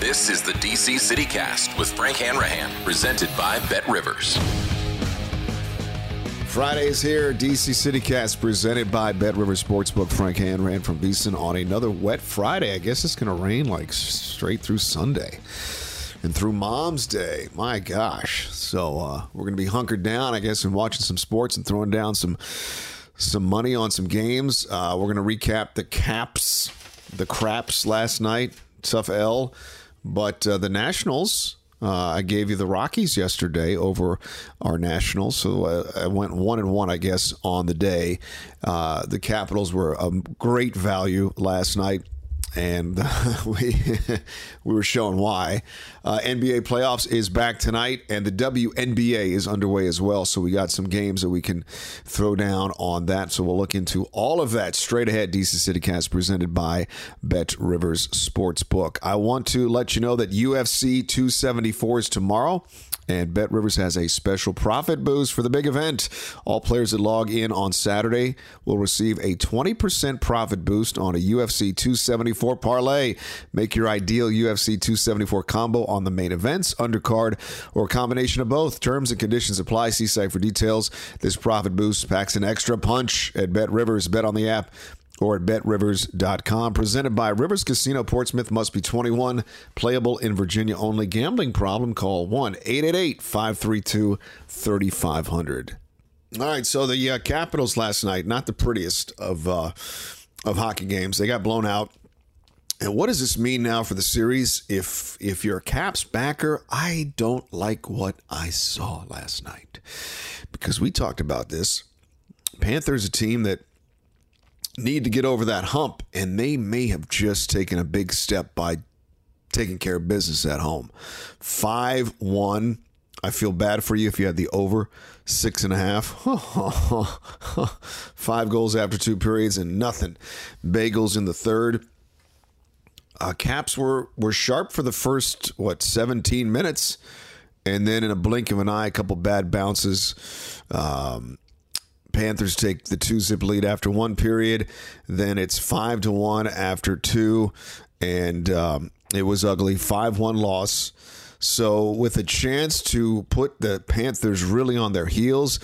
This is the DC CityCast with Frank Hanrahan, presented by Bet Rivers. Fridays here, DC CityCast presented by Bet Rivers Sportsbook. Frank Hanrahan from VSiN on another wet Friday. I guess it's going to rain like straight through Sunday and through Mom's Day. My gosh! So uh, we're going to be hunkered down, I guess, and watching some sports and throwing down some some money on some games. Uh, we're going to recap the Caps, the Craps last night. Tough L. But uh, the Nationals, uh, I gave you the Rockies yesterday over our Nationals, so uh, I went one and one, I guess, on the day. Uh, the Capitals were a great value last night and we we were showing why. Uh, NBA playoffs is back tonight, and the WNBA is underway as well. So we got some games that we can throw down on that. So we'll look into all of that straight ahead. DC CityCast presented by Bet Rivers Sportsbook. I want to let you know that UFC 274 is tomorrow. And Bet Rivers has a special profit boost for the big event. All players that log in on Saturday will receive a 20% profit boost on a UFC 274 parlay. Make your ideal UFC 274 combo on the main events, undercard, or a combination of both. Terms and conditions apply. See site for details. This profit boost packs an extra punch at Bet Rivers. Bet on the app or at betrivers.com. Presented by Rivers Casino Portsmouth. Must be 21. Playable in Virginia only. Gambling problem? Call 1 888 532 3500. All right, so the uh, Capitals last night, not the prettiest of uh, of hockey games. They got blown out. And what does this mean now for the series? If if you're a Caps backer, I don't like what I saw last night because we talked about this. Panthers, a team that need to get over that hump, and they may have just taken a big step by taking care of business at home. 5 1. I feel bad for you if you had the over six and a half. Five goals after two periods and nothing. Bagels in the third. Uh, Caps were were sharp for the first what 17 minutes, and then in a blink of an eye, a couple bad bounces. Um, Panthers take the two zip lead after one period. Then it's five to one after two, and um, it was ugly. Five one loss. So with a chance to put the Panthers really on their heels,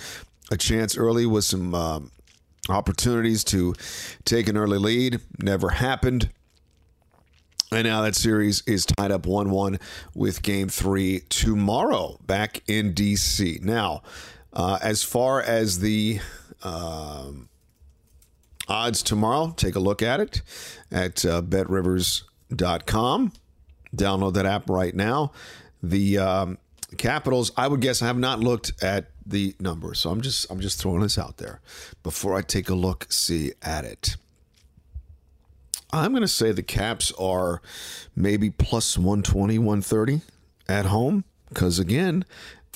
a chance early with some um, opportunities to take an early lead, never happened. And now that series is tied up 1 1 with game three tomorrow back in D.C. Now, uh, as far as the um, odds tomorrow, take a look at it at uh, betrivers.com. Download that app right now. The um, Capitals, I would guess I have not looked at the numbers, so I'm just I'm just throwing this out there before I take a look see at it. I'm going to say the Caps are maybe plus 120, 130 at home because again,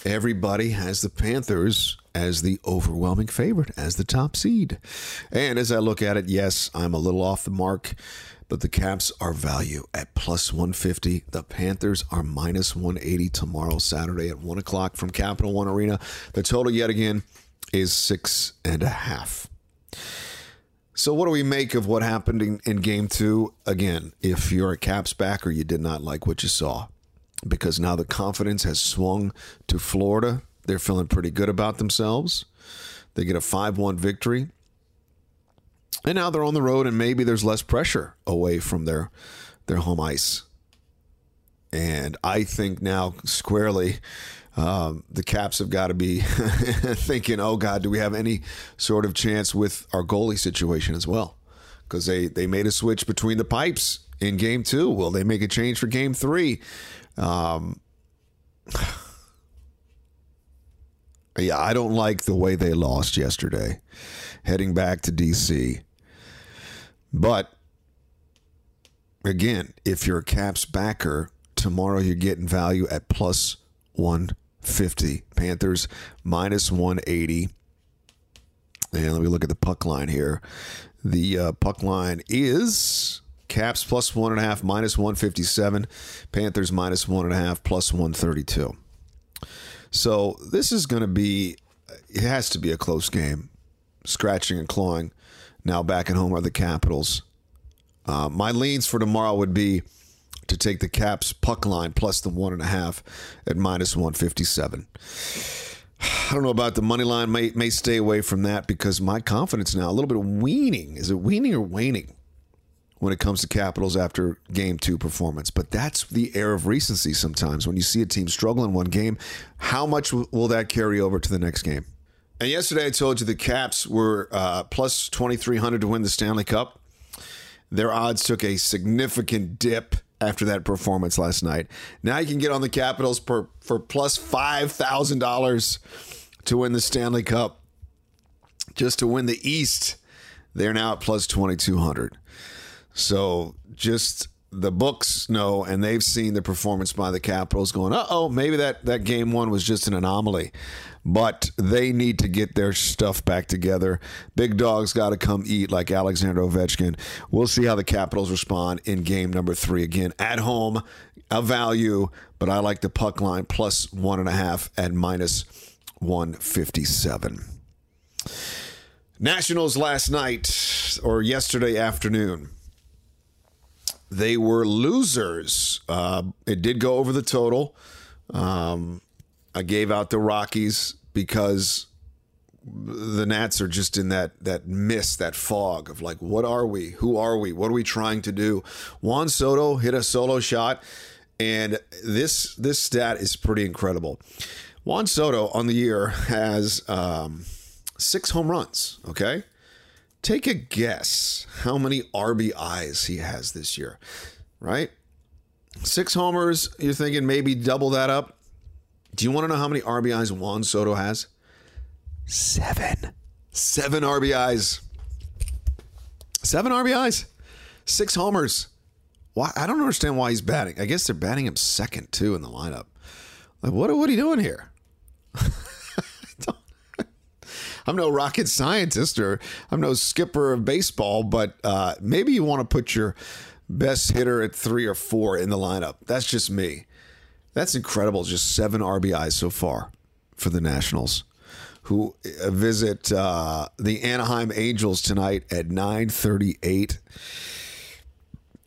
everybody has the Panthers as the overwhelming favorite, as the top seed. And as I look at it, yes, I'm a little off the mark, but the Caps are value at plus 150. The Panthers are minus 180 tomorrow, Saturday at 1 o'clock from Capital One Arena. The total, yet again, is six and a half. So, what do we make of what happened in, in game two? Again, if you're a Caps backer, you did not like what you saw because now the confidence has swung to Florida. They're feeling pretty good about themselves. They get a 5 1 victory. And now they're on the road, and maybe there's less pressure away from their, their home ice. And I think now, squarely, um, the Caps have got to be thinking, oh, God, do we have any sort of chance with our goalie situation as well? Because they, they made a switch between the pipes in game two. Will they make a change for game three? Um, yeah, I don't like the way they lost yesterday, heading back to DC. But again, if you're a Caps backer, tomorrow you're getting value at plus 150. Panthers minus 180. And let me look at the puck line here. The uh, puck line is Caps plus one and a half, minus 157. Panthers minus one and a half, plus 132. So this is going to be, it has to be a close game. Scratching and clawing. Now back at home are the Capitals. Uh, my leans for tomorrow would be to take the Caps puck line plus the one and a half at minus 157. I don't know about the money line. May may stay away from that because my confidence now a little bit of weaning. Is it weaning or waning? When it comes to Capitals after game two performance. But that's the air of recency sometimes. When you see a team struggle in one game, how much will that carry over to the next game? And yesterday I told you the Caps were uh, plus 2,300 to win the Stanley Cup. Their odds took a significant dip after that performance last night. Now you can get on the Capitals for, for plus $5,000 to win the Stanley Cup. Just to win the East, they're now at plus 2,200. So just the books know, and they've seen the performance by the Capitals going, uh oh, maybe that, that game one was just an anomaly. But they need to get their stuff back together. Big dogs got to come eat like Alexander Ovechkin. We'll see how the Capitals respond in game number three. Again, at home, a value, but I like the puck line plus one and a half at minus 157. Nationals last night or yesterday afternoon they were losers. Uh, it did go over the total. Um, I gave out the Rockies because the Nats are just in that that mist, that fog of like, what are we? Who are we? What are we trying to do? Juan Soto hit a solo shot, and this this stat is pretty incredible. Juan Soto on the year has um, six home runs. Okay, Take a guess how many RBIs he has this year, right? Six homers, you're thinking maybe double that up. Do you want to know how many RBIs Juan Soto has? Seven. Seven RBIs. Seven RBIs. Six homers. Why? I don't understand why he's batting. I guess they're batting him second too in the lineup. Like, what? What are you doing here? I'm no rocket scientist or I'm no skipper of baseball, but uh, maybe you want to put your best hitter at three or four in the lineup. That's just me. That's incredible. Just seven RBIs so far for the Nationals, who uh, visit uh, the Anaheim Angels tonight at 9:38.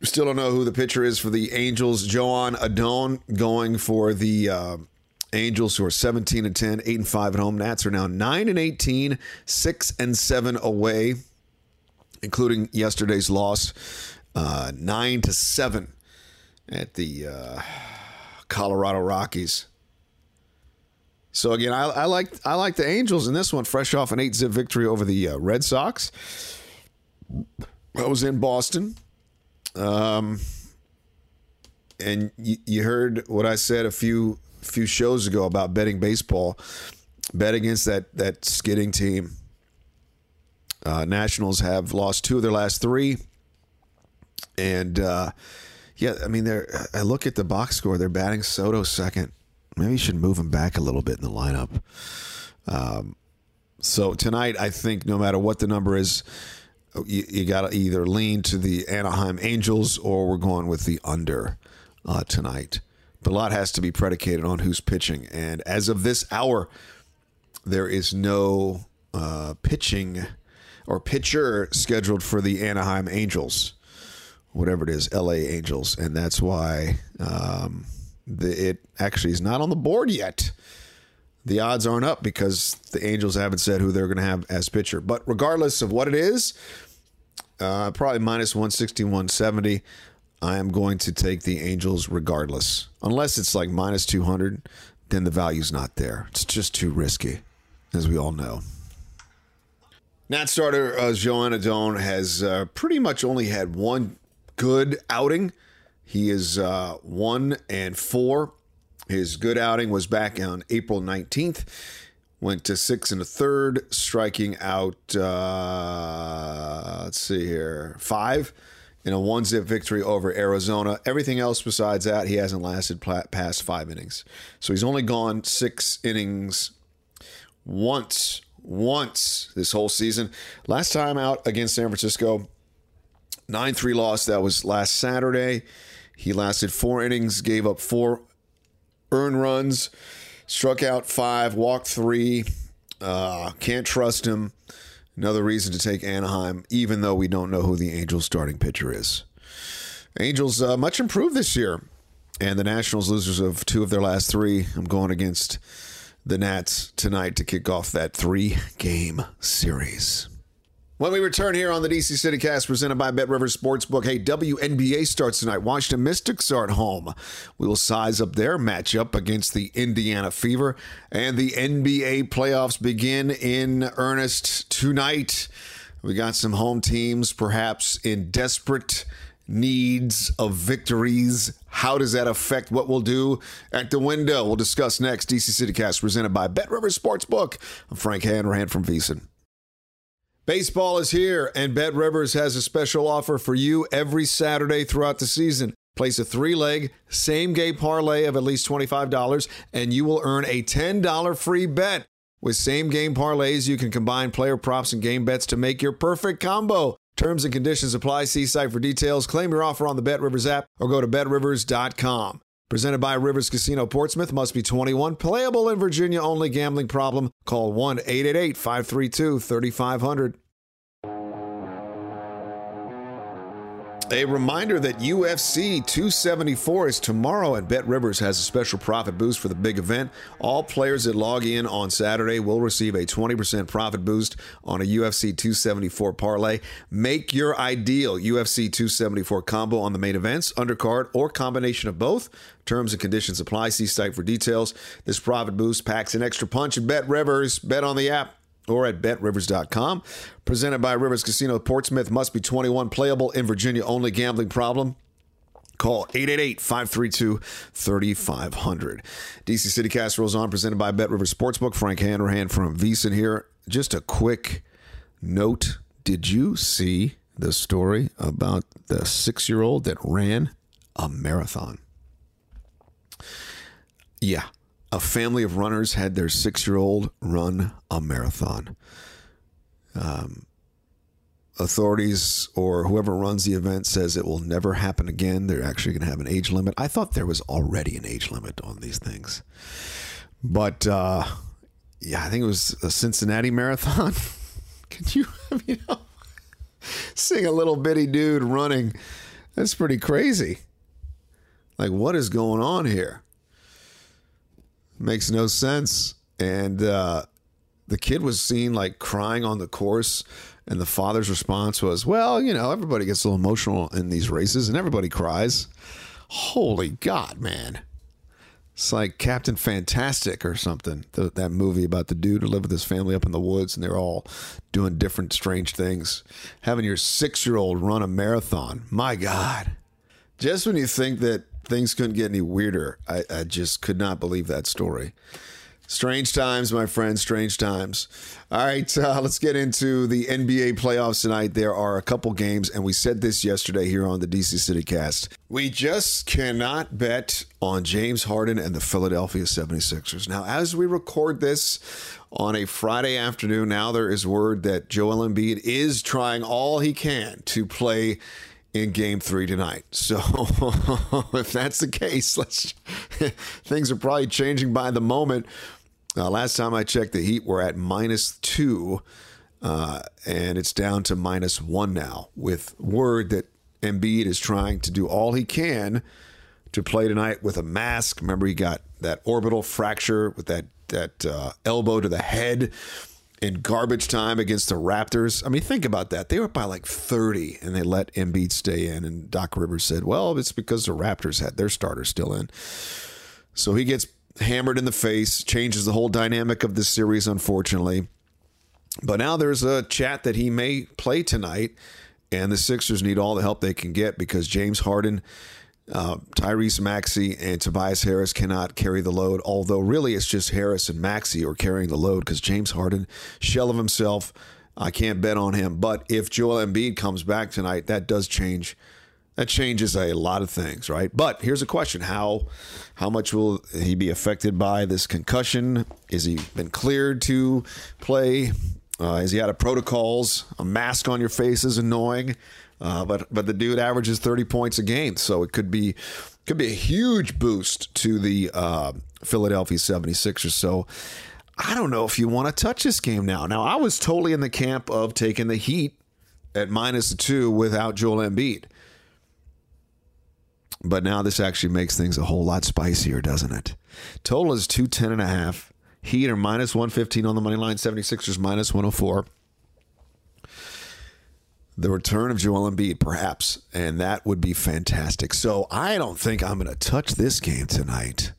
Still don't know who the pitcher is for the Angels. Joan Adon going for the uh, Angels who are 17 and 10, 8 and 5 at home. Nats are now 9 and 18, 6 and 7 away, including yesterday's loss, uh, 9 to 7 at the uh, Colorado Rockies. So again, I, I, like I like the Angels in this one, fresh off an eight zip victory over the uh, Red Sox. I was in Boston. Um, and you, you heard what I said a few few shows ago about betting baseball. Bet against that that skidding team. Uh, Nationals have lost two of their last three, and uh, yeah, I mean, they're. I look at the box score; they're batting Soto second. Maybe you should move him back a little bit in the lineup. Um, so tonight, I think no matter what the number is, you, you got to either lean to the Anaheim Angels or we're going with the under uh, tonight. A lot has to be predicated on who's pitching. And as of this hour, there is no uh, pitching or pitcher scheduled for the Anaheim Angels, whatever it is, LA Angels. And that's why um, the, it actually is not on the board yet. The odds aren't up because the Angels haven't said who they're going to have as pitcher. But regardless of what it is, uh, probably minus 160, 170. I am going to take the Angels regardless. Unless it's like minus 200, then the value's not there. It's just too risky, as we all know. Nat starter uh, Joan Adon has uh, pretty much only had one good outing. He is uh, one and four. His good outing was back on April 19th. Went to six and a third, striking out, uh, let's see here, five in a one zip victory over Arizona. Everything else besides that, he hasn't lasted past five innings. So he's only gone six innings once, once this whole season. Last time out against San Francisco, 9 3 loss. That was last Saturday. He lasted four innings, gave up four earned runs, struck out five, walked three. Uh, can't trust him. Another reason to take Anaheim, even though we don't know who the Angels starting pitcher is. Angels uh, much improved this year, and the Nationals losers of two of their last three. I'm going against the Nats tonight to kick off that three game series. When we return here on the DC City Cast presented by Bet Rivers Sportsbook, hey, WNBA starts tonight. Washington Mystics are at home. We will size up their matchup against the Indiana Fever. And the NBA playoffs begin in earnest tonight. We got some home teams perhaps in desperate needs of victories. How does that affect what we'll do at the window? We'll discuss next. DC City Cast presented by Bet Rivers Sportsbook. I'm Frank Hanrahan from VSiN. Baseball is here, and Bet Rivers has a special offer for you every Saturday throughout the season. Place a three leg, same game parlay of at least $25, and you will earn a $10 free bet. With same game parlays, you can combine player props and game bets to make your perfect combo. Terms and conditions apply. See site for details. Claim your offer on the Bet Rivers app or go to betrivers.com. Presented by Rivers Casino Portsmouth, must be 21, playable in Virginia only. Gambling problem? Call 1 888 532 3500. A reminder that UFC 274 is tomorrow and Bet Rivers has a special profit boost for the big event. All players that log in on Saturday will receive a 20% profit boost on a UFC 274 parlay. Make your ideal UFC 274 combo on the main events, undercard, or combination of both. Terms and conditions apply. See site for details. This profit boost packs an extra punch at Bet Rivers. Bet on the app or at betrivers.com. Presented by Rivers Casino Portsmouth. Must be 21. Playable in Virginia only. Gambling problem? Call 888-532-3500. DC City Cast rolls on, presented by Bet Rivers Sportsbook. Frank Hanrahan from VSiN here. Just a quick note. Did you see the story about the six-year-old that ran a marathon? Yeah, a family of runners had their six year old run a marathon. Um, authorities or whoever runs the event says it will never happen again. They're actually going to have an age limit. I thought there was already an age limit on these things. But uh, yeah, I think it was a Cincinnati marathon. Can you, you know, seeing a little bitty dude running? That's pretty crazy. Like, what is going on here? Makes no sense. And uh, the kid was seen like crying on the course. And the father's response was, Well, you know, everybody gets a little emotional in these races and everybody cries. Holy God, man. It's like Captain Fantastic or something. The, that movie about the dude who lived with his family up in the woods and they're all doing different strange things. Having your six year old run a marathon. My God. Just when you think that things couldn't get any weirder. I, I just could not believe that story. Strange times, my friends, strange times. All right, uh, let's get into the NBA playoffs tonight. There are a couple games, and we said this yesterday here on the DC City Cast. We just cannot bet on James Harden and the Philadelphia 76ers. Now, as we record this on a Friday afternoon, now there is word that Joel Embiid is trying all he can to play in game three tonight. So if that's the case, let's things are probably changing by the moment. Uh, last time I checked, the Heat were at minus two, uh, and it's down to minus one now, with word that Embiid is trying to do all he can to play tonight with a mask. Remember, he got that orbital fracture with that that uh, elbow to the head in garbage time against the Raptors. I mean, think about that. They were by like 30 and they let Embiid stay in. And Doc Rivers said, well, it's because the Raptors had their starter still in. So he gets hammered in the face, changes the whole dynamic of this series, unfortunately. But now there's a chat that he may play tonight, and the Sixers need all the help they can get because James Harden, uh, Tyrese Maxey, and Tobias Harris cannot carry the load. Although, really, it's just Harris and Maxey are carrying the load because James Harden, shell of himself, I can't bet on him. But if Joel Embiid comes back tonight, that does change that changes a lot of things, right? But here's a question: how how much will he be affected by this concussion? Is he been cleared to play? Uh, is he out of protocols? A mask on your face is annoying, uh, but but the dude averages 30 points a game, so it could be could be a huge boost to the uh, Philadelphia 76ers. So. I don't know if you want to touch this game now. Now, I was totally in the camp of taking the Heat at minus two without Joel Embiid. But now this actually makes things a whole lot spicier, doesn't it? Total is 210 and a half. Heat are minus 115 on the money line, 76ers minus 104. The return of Joel Embiid, perhaps, and that would be fantastic. So I don't think I'm going to touch this game tonight.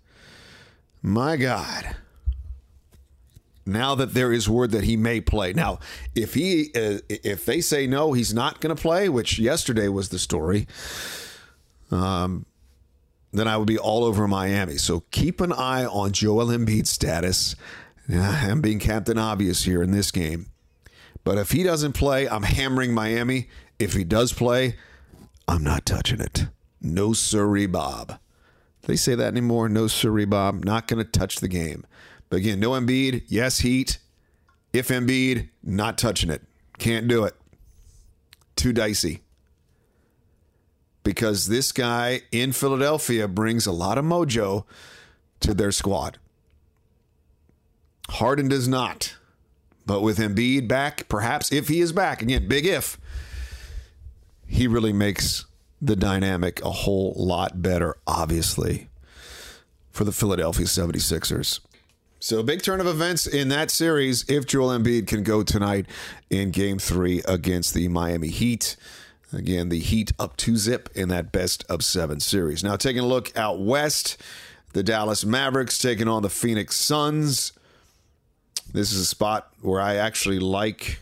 My God. Now that there is word that he may play. Now, if he uh, if they say no, he's not going to play, which yesterday was the story um, then I would be all over Miami. So keep an eye on Joel Embiid's status. I'm being Captain Obvious here in this game. But if he doesn't play, I'm hammering Miami. If he does play, I'm not touching it. No sirree, Bob. they say that anymore? No sirree, Bob. Not going to touch the game. But again, no Embiid. Yes, Heat. If Embiid, not touching it. Can't do it. Too dicey because this guy in Philadelphia brings a lot of mojo to their squad. Harden does not. But with Embiid back, perhaps if he is back, again, big if, he really makes the dynamic a whole lot better, obviously, for the Philadelphia 76ers. So, big turn of events in that series if Joel Embiid can go tonight in game three against the Miami Heat. Again, the Heat up two zip in that best of seven series. Now, taking a look out west, the Dallas Mavericks taking on the Phoenix Suns. This is a spot where I actually like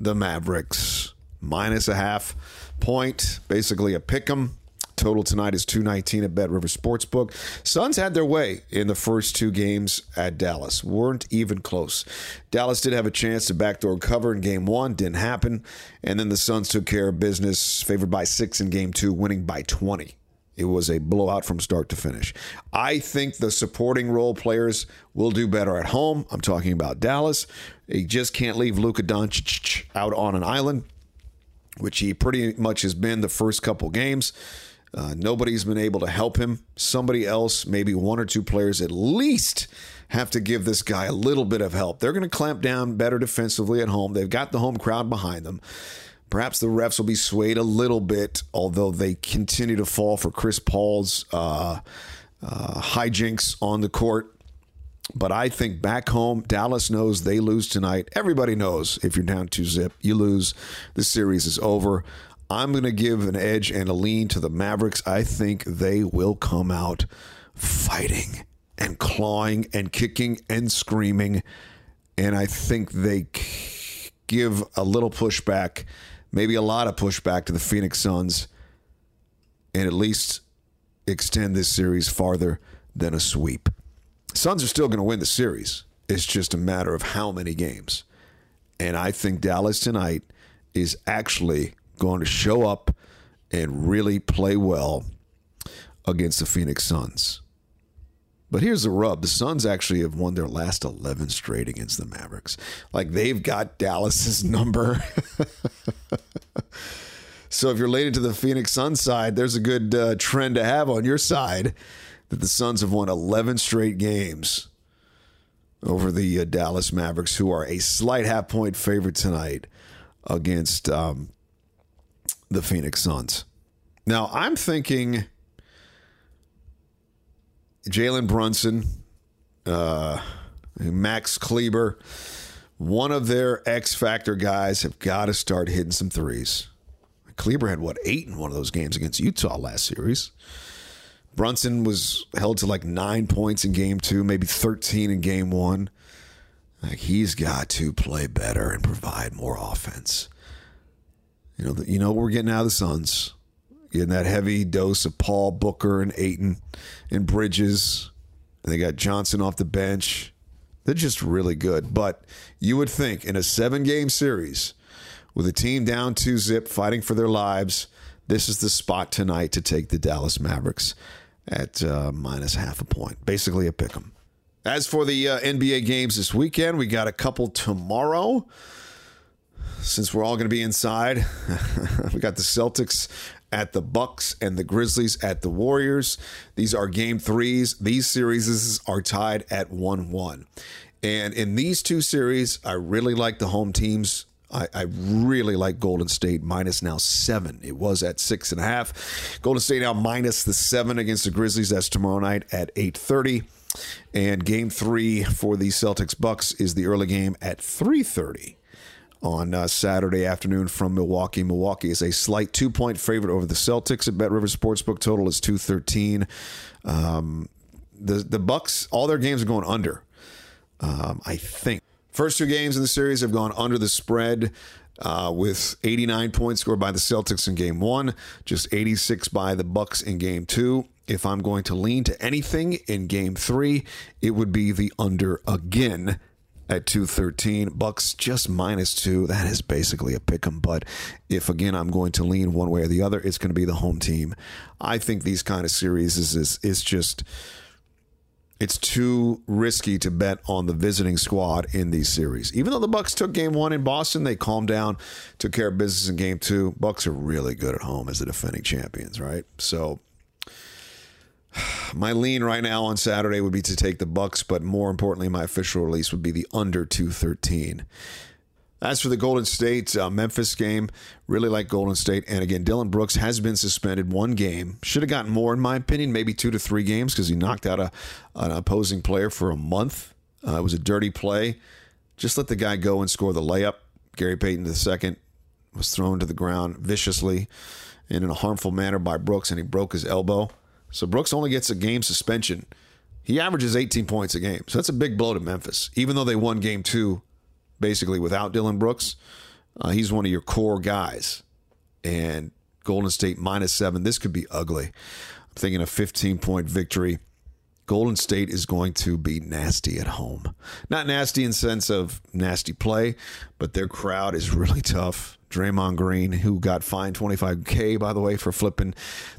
the Mavericks. Minus a half point, basically a pick 'em. Total tonight is 219 at Bet River Sportsbook. Suns had their way in the first two games at Dallas. Weren't even close. Dallas did have a chance to backdoor cover in game one, didn't happen. And then the Suns took care of business, favored by six in game two, winning by 20. It was a blowout from start to finish. I think the supporting role players will do better at home. I'm talking about Dallas. He just can't leave Luka Doncic out on an island, which he pretty much has been the first couple games. Uh, nobody's been able to help him. Somebody else, maybe one or two players at least, have to give this guy a little bit of help. They're going to clamp down better defensively at home. They've got the home crowd behind them. Perhaps the refs will be swayed a little bit, although they continue to fall for Chris Paul's uh, uh, hijinks on the court. But I think back home, Dallas knows they lose tonight. Everybody knows if you're down two zip, you lose. The series is over. I'm going to give an edge and a lean to the Mavericks. I think they will come out fighting and clawing and kicking and screaming. And I think they give a little pushback, maybe a lot of pushback to the Phoenix Suns, and at least extend this series farther than a sweep. Suns are still going to win the series. It's just a matter of how many games. And I think Dallas tonight is actually going to show up and really play well against the Phoenix Suns. But here's the rub the Suns actually have won their last 11 straight against the Mavericks. Like they've got Dallas's number. so if you're related to the Phoenix Suns side, there's a good uh, trend to have on your side that the Suns have won 11 straight games over the uh, Dallas Mavericks, who are a slight half point favorite tonight against um, the Phoenix Suns. Now, I'm thinking Jalen Brunson, uh, Max Kleber, one of their X Factor guys have got to start hitting some threes. Kleber had, what, eight in one of those games against Utah last series. Brunson was held to like nine points in game two, maybe 13 in game one. Like he's got to play better and provide more offense. You know, you know we're getting out of the Suns. Getting that heavy dose of Paul Booker and Ayton and Bridges. And they got Johnson off the bench. They're just really good. But you would think in a seven game series with a team down two zip fighting for their lives, this is the spot tonight to take the Dallas Mavericks at uh, minus half a point. Basically a pick 'em. As for the uh, NBA games this weekend, we got a couple tomorrow. Since we're all going to be inside, we got the Celtics at the Bucks and the Grizzlies at the Warriors. These are game threes. These series are tied at 1 1. And in these two series, I really like the home teams. I, I, really like Golden State minus now seven. It was at six and a half. Golden State now minus the seven against the Grizzlies. That's tomorrow night at eight thirty. And game three for the Celtics Bucks is the early game at three thirty on uh, Saturday afternoon from Milwaukee. Milwaukee is a slight two point favorite over the Celtics at Bet River Sportsbook. Total is 213. Um, the, the Bucks, all their games are going under, um, I think. First two games in the series have gone under the spread. Uh, with 89 points scored by the Celtics in game one, just 86 by the Bucks in game two. If I'm going to lean to anything in game three, it would be the under again at 213 bucks just minus two. That is basically a pick 'em but if again i'm going to lean one way or the other it's going to be the home team. I think these kind of series is is, is just it's too risky to bet on the visiting squad in these series. Even though the bucks took game one in boston they calmed down took care of business in game two. Bucks are really good at home as the defending champions right? So my lean right now on Saturday would be to take the Bucks, but more importantly, my official release would be the under 213. As for the Golden State uh, Memphis game, really like Golden State. And again, Dillon Brooks has been suspended one game. Should have gotten more, in my opinion, maybe two to three games because he knocked out a, an opposing player for a month. Uh, it was a dirty play. Just let the guy go and score the layup. Gary Payton II was thrown to the ground viciously and in a harmful manner by Brooks, and he broke his elbow. So Brooks only gets a game suspension. He averages 18 points a game. So that's a big blow to Memphis. Even though they won game two basically without Dillon Brooks, uh, he's one of your core guys. And Golden State minus seven. This could be ugly. I'm thinking a 15 point victory. Golden State is going to be nasty at home. Not nasty in sense of nasty play, but their crowd is really tough. Draymond Green, who got fined 25k by the way for flipping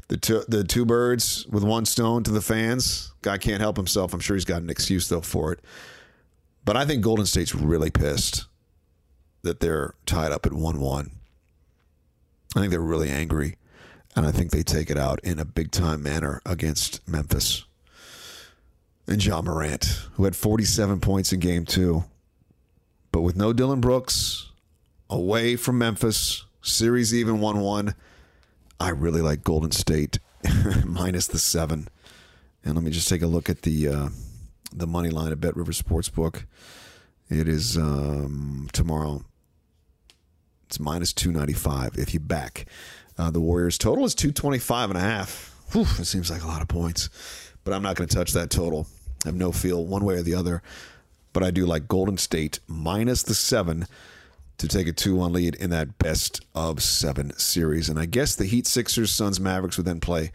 the two, the two birds with one stone to the fans. Guy can't help himself. I'm sure he's got an excuse though for it. But I think Golden State's really pissed that they're tied up at 1-1. I think they're really angry and I think they take it out in a big time manner against Memphis. And Ja Morant, who had 47 points in game 2, but with no Dillon Brooks, away from Memphis, series even 1 1. I really like Golden State minus the seven. And let me just take a look at the uh, the money line at Bet River Sportsbook. It is um, tomorrow. It's minus 295 if you back. Uh, the Warriors total is 225 and a half. Whew, it seems like a lot of points, but I'm not going to touch that total. I have no feel one way or the other, but I do like Golden State minus the seven to take a 2 1 lead in that best of seven series. And I guess the Heat, Sixers, Suns, Mavericks would then play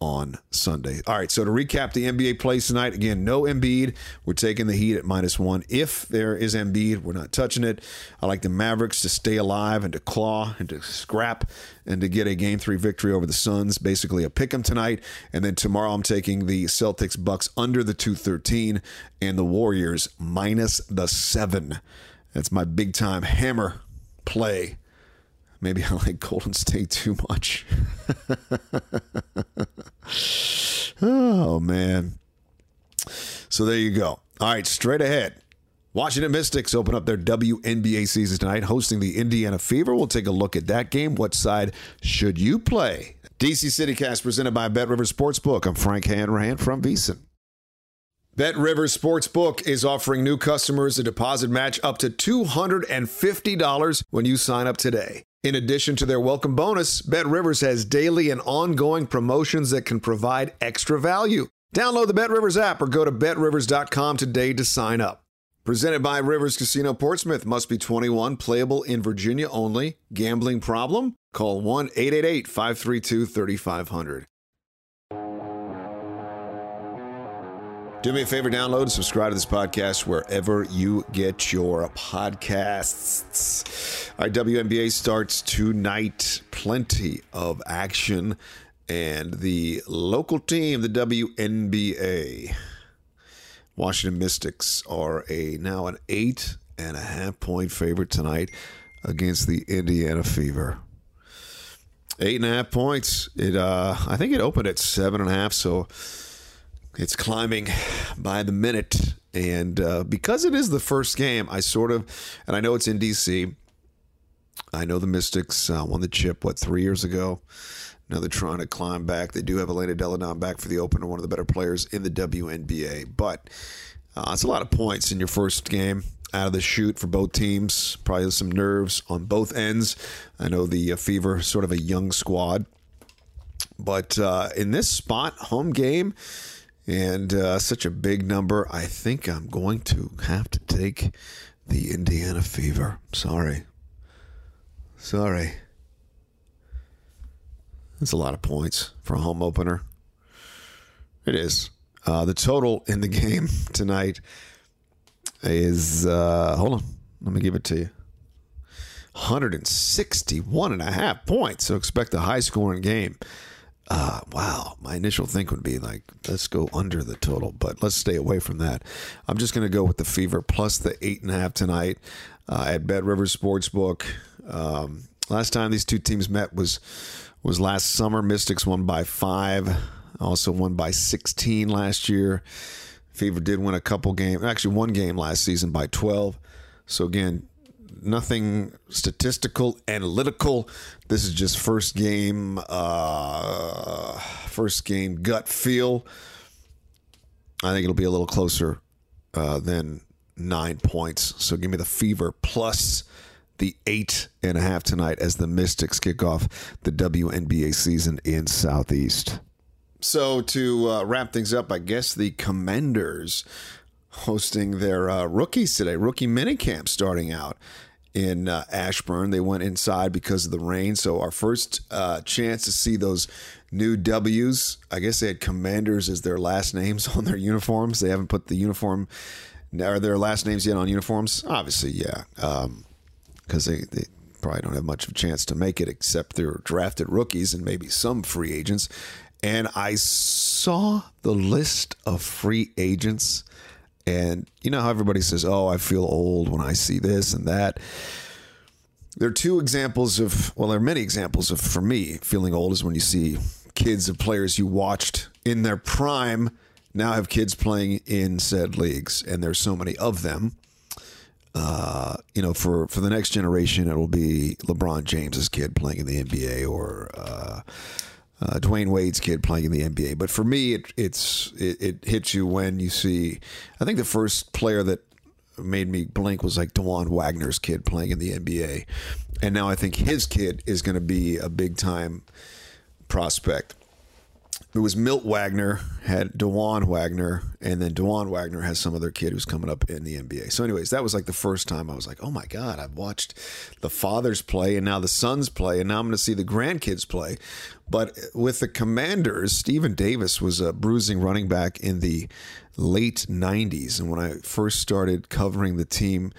on Sunday. All right, so to recap the NBA plays tonight, again, no Embiid. We're taking the Heat at minus one. If there is Embiid, we're not touching it. I like the Mavericks to stay alive and to claw and to scrap and to get a game three victory over the Suns. Basically, a pick 'em tonight. And then tomorrow, I'm taking the Celtics Bucks under the 213 and the Warriors minus the seven. That's my big time hammer play. Maybe I like Golden State too much. oh, man. So there you go. All right, straight ahead. Washington Mystics open up their WNBA season tonight, hosting the Indiana Fever. We'll take a look at that game. What side should you play? DC CityCast presented by Bet River Sportsbook. I'm Frank Hanrahan from VSiN. Bet River Sportsbook is offering new customers a deposit match up to $250 when you sign up today. In addition to their welcome bonus, Bet Rivers has daily and ongoing promotions that can provide extra value. Download the Bet Rivers app or go to betrivers.com today to sign up. Presented by Rivers Casino Portsmouth. Must be 21, playable in Virginia only. Gambling problem? Call 1 888 532 3500. Do me a favor, download and subscribe to this podcast wherever you get your podcasts. Our WNBA starts tonight. Plenty of action. And the local team, the WNBA, Washington Mystics, are a now an eight and a half point favorite tonight against the Indiana Fever. Eight and a half points. It uh I think it opened at seven and a half, so it's climbing by the minute. And uh, because it is the first game, I sort of, and I know it's in DC. I know the Mystics uh, won the chip, what, three years ago? Now they're trying to climb back. They do have Elena Delle Donne back for the opener, one of the better players in the WNBA. But uh, it's a lot of points in your first game out of the shoot for both teams. Probably some nerves on both ends. I know the uh, Fever, sort of a young squad. But uh, in this spot, home game, and uh, such a big number. I think I'm going to have to take the Indiana Fever. Sorry. Sorry. That's a lot of points for a home opener. It is. Uh, the total in the game tonight is, uh, hold on, let me give it to you 161 and a half points. So expect a high scoring game. Uh, wow, my initial think would be like, let's go under the total, but let's stay away from that. I'm just going to go with the Fever plus the eight and a half tonight uh, at Bet River Sportsbook. Um, last time these two teams met was was last summer. Mystics won by five, also won by 16 last year. Fever did win a couple games, actually one game last season by 12. So again, nothing statistical, analytical. This is just first game, uh, first game gut feel. I think it'll be a little closer uh, than nine points. So give me the Fever plus the eight and a half tonight as the Mystics kick off the WNBA season in Southeast. So to uh, wrap things up, I guess the Commanders hosting their uh, rookies today, rookie minicamp starting out in uh, Ashburn. They went inside because of the rain. So our first uh, chance to see those new W's. I guess they had Commanders as their last names on their uniforms. They haven't put the uniform are their last names yet on uniforms. Obviously, yeah, because um, they, they probably don't have much of a chance to make it except they're drafted rookies and maybe some free agents. And I saw the list of free agents and you know how everybody says, "Oh, I feel old when I see this and that." There are two examples of, well, there are many examples of, for me, feeling old is when you see kids of players you watched in their prime now have kids playing in said leagues, and there's so many of them. Uh, you know, for for the next generation, it will be LeBron James's kid playing in the NBA, or uh, uh, Dwyane Wade's kid playing in the NBA. But for me, it, it's it, it, hits you when you see. I think the first player that made me blink was like Dajuan Wagner's kid playing in the NBA, and now I think his kid is going to be a big time prospect. It was Milt Wagner had Dajuan Wagner, and then Dajuan Wagner has some other kid who's coming up in the NBA. So, anyways, that was like the first time I was like, oh my God, I've watched the fathers play, and now the sons play, and now I'm going to see the grandkids play. But with the Commanders, Stephen Davis was a bruising running back in the late 90s. And when I first started covering the team,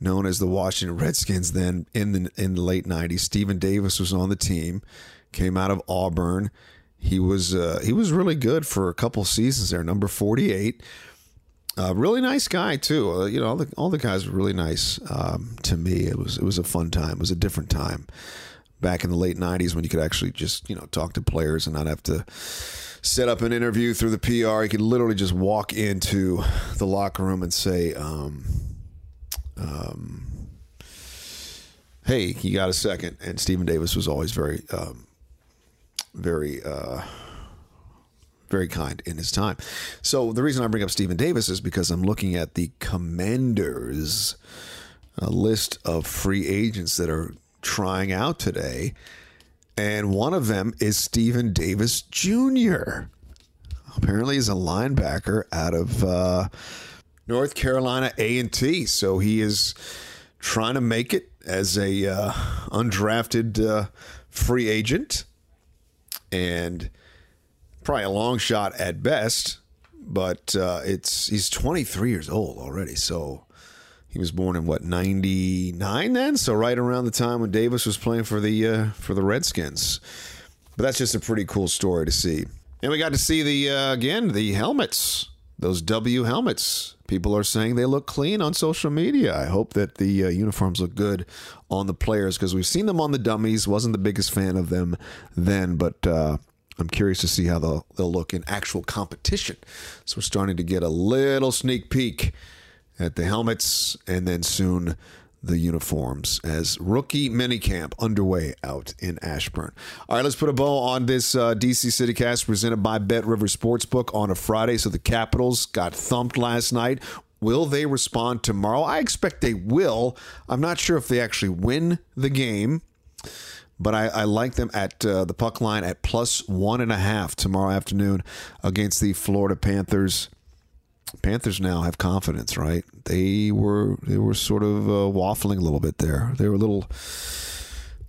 known as the Washington Redskins, then in the in the late '90s. Stephen Davis was on the team, came out of Auburn. He was uh, he was really good for a couple seasons there. Number 48, uh, really nice guy too. Uh, you know, all the all the guys were really nice um, to me. It was it was a fun time. It was a different time back in the late '90s when you could actually just you know talk to players and not have to set up an interview through the PR. You could literally just walk into the locker room and say. Um, um, hey, you got a second? And Stephen Davis was always very, um, very, uh, very kind in his time. So the reason I bring up Stephen Davis is because I'm looking at the Commanders uh, list of free agents that are trying out today, and one of them is Stephen Davis Jr. Apparently, he's a linebacker out of. Uh, North Carolina A&T. So he is trying to make it as a uh, undrafted uh, free agent and probably a long shot at best, but uh, it's he's 23 years old already. So he was born in what 99 then, so right around the time when Davis was playing for the uh, for the Redskins. But that's just a pretty cool story to see. And we got to see the uh, again the helmets those W helmets. People are saying they look clean on social media. I hope that the uh, uniforms look good on the players because we've seen them on the dummies. Wasn't the biggest fan of them then, but uh, I'm curious to see how they'll, they'll look in actual competition. So we're starting to get a little sneak peek at the helmets and then soon the uniforms as rookie minicamp underway out in Ashburn. All right, let's put a bow on this uh, DC CityCast presented by Bet River Sportsbook on a Friday. So the Capitals got thumped last night. Will they respond tomorrow? I expect they will. I'm not sure if they actually win the game, but I, I like them at uh, the puck line at plus one and a half tomorrow afternoon against the Florida Panthers. Panthers now have confidence, right? They were they were sort of uh, waffling a little bit there. They were a little.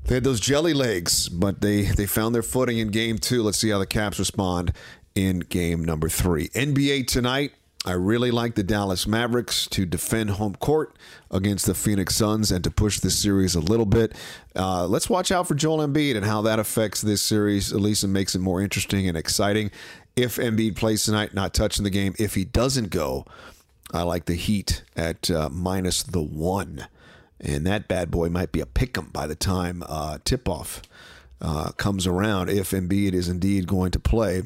They had those jelly legs, but they they found their footing in game two. Let's see how the Caps respond in game number three. NBA tonight. I really like the Dallas Mavericks to defend home court against the Phoenix Suns and to push this series a little bit. Uh, let's watch out for Joel Embiid and how that affects this series, at least it makes it more interesting and exciting if Embiid plays tonight, not touching the game. If he doesn't go, I like the Heat at uh, minus the one. And that bad boy might be a pick 'em by the time uh, tip off uh, comes around if Embiid is indeed going to play.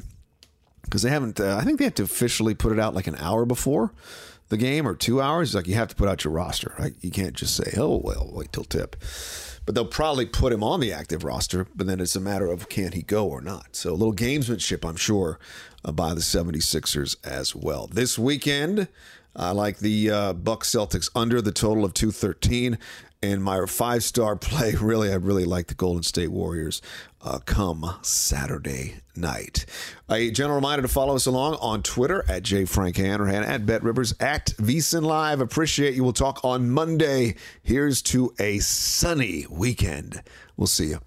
Because they haven't, uh, I think they have to officially put it out like an hour before the game or two hours. Like you have to put out your roster. Right? You can't just say, oh, well, wait till tip but they'll probably put him on the active roster. But then it's a matter of can he go or not. So a little gamesmanship, I'm sure, uh, by the 76ers as well. This weekend, I like the uh, Bucks Celtics under the total of 213. And my five star play, really, I really like the Golden State Warriors uh, come Saturday night. A general reminder to follow us along on Twitter at jfrankhanrahan, at Bet Rivers, at VSiN Live. Appreciate you. We'll talk on Monday. Here's to a sunny weekend. We'll see you.